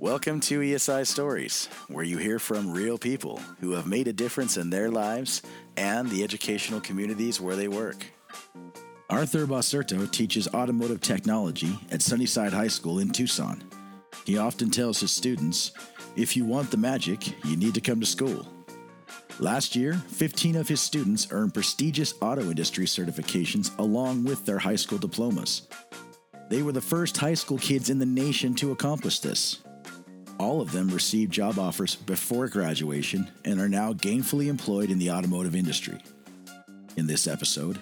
Welcome to ESI Stories, where you hear from real people who have made a difference in their lives and the educational communities where they work. Arthur Basurto teaches automotive technology at Sunnyside High School in Tucson. He often tells his students, if you want the magic, you need to come to school. Last year, 15 of his students earned prestigious auto industry certifications along with their high school diplomas. They were the first high school kids in the nation to accomplish this. All of them received job offers before graduation and are now gainfully employed in the automotive industry. In this episode,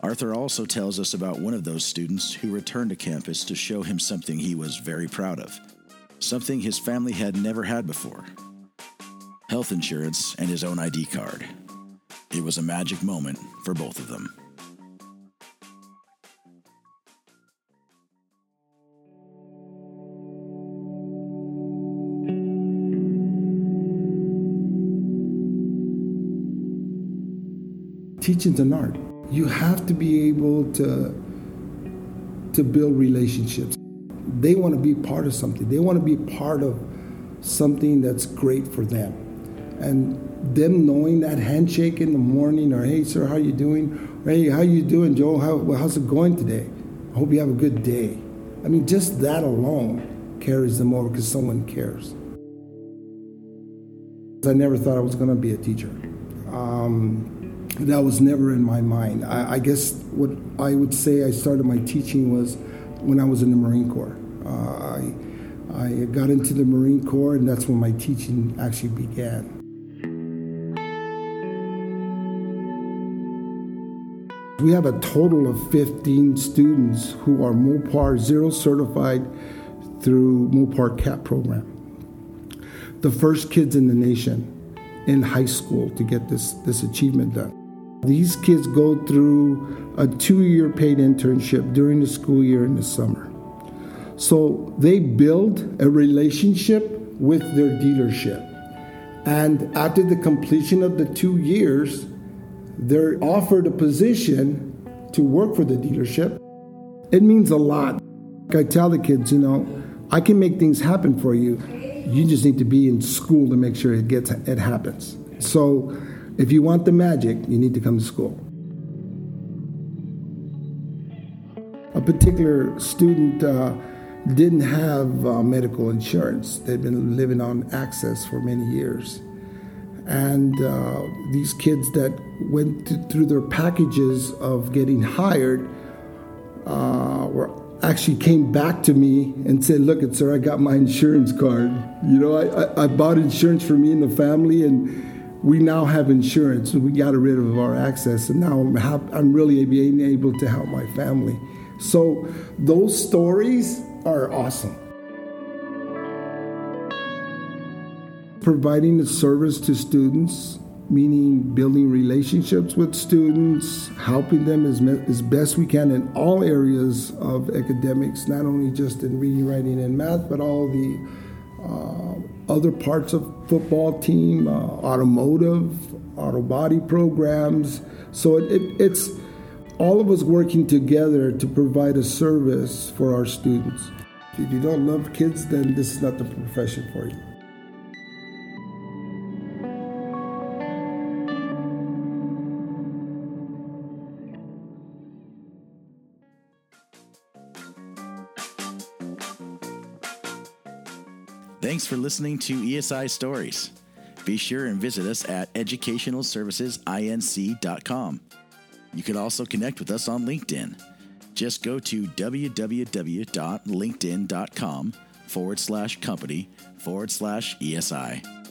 Arthur also tells us about one of those students who returned to campus to show him something he was very proud of, something his family had never had before health insurance and his own ID card. It was a magic moment for both of them. Teaching's an art. You have to be able to to build relationships. They want to be part of something. They want to be part of something that's great for them. And them knowing that handshake in the morning or hey sir how you doing or, hey how you doing joe how, how's it going today i hope you have a good day i mean just that alone carries them over because someone cares i never thought i was going to be a teacher um, that was never in my mind I, I, guess what i would say i started my teaching was when i was in the marine corps uh, I, I got into the marine corps and that's when my teaching actually began We have a total of 15 students who are Mopar Zero certified through Mopar CAP program. The first kids in the nation in high school to get this, this achievement done. These kids go through a two year paid internship during the school year in the summer. So they build a relationship with their dealership. And after the completion of the two years, they're offered a position to work for the dealership, it means a lot. I tell the kids, you know, I can make things happen for you. You just need to be in school to make sure it gets it happens. So, if you want the magic, you need to come to school. A particular student uh, didn't have uh, medical insurance. They'd been living on AHCCCS for many years and uh, these kids that went through their packages of getting hired uh, were actually came back to me and said, "Look, sir, I got my insurance card. You know, I, I, I bought insurance for me and the family, and." We now have insurance. We got rid of our AHCCCS, and now I'm, I'm really being able to help my family. So, those stories are awesome. providing a service to students, meaning building relationships with students, helping them as, as best we can in all areas of academics, not only just in reading, writing, and math, but all the other parts of football team, uh, automotive, auto body programs. So it, it, it's all of us working together to provide a service for our students. If you don't love kids, then this is not the profession for you. Thanks for listening to ESI Stories. Be sure and visit us at educationalservicesinc.com. You can also connect with us on LinkedIn. Just go to www.linkedin.com forward slash company forward slash ESI.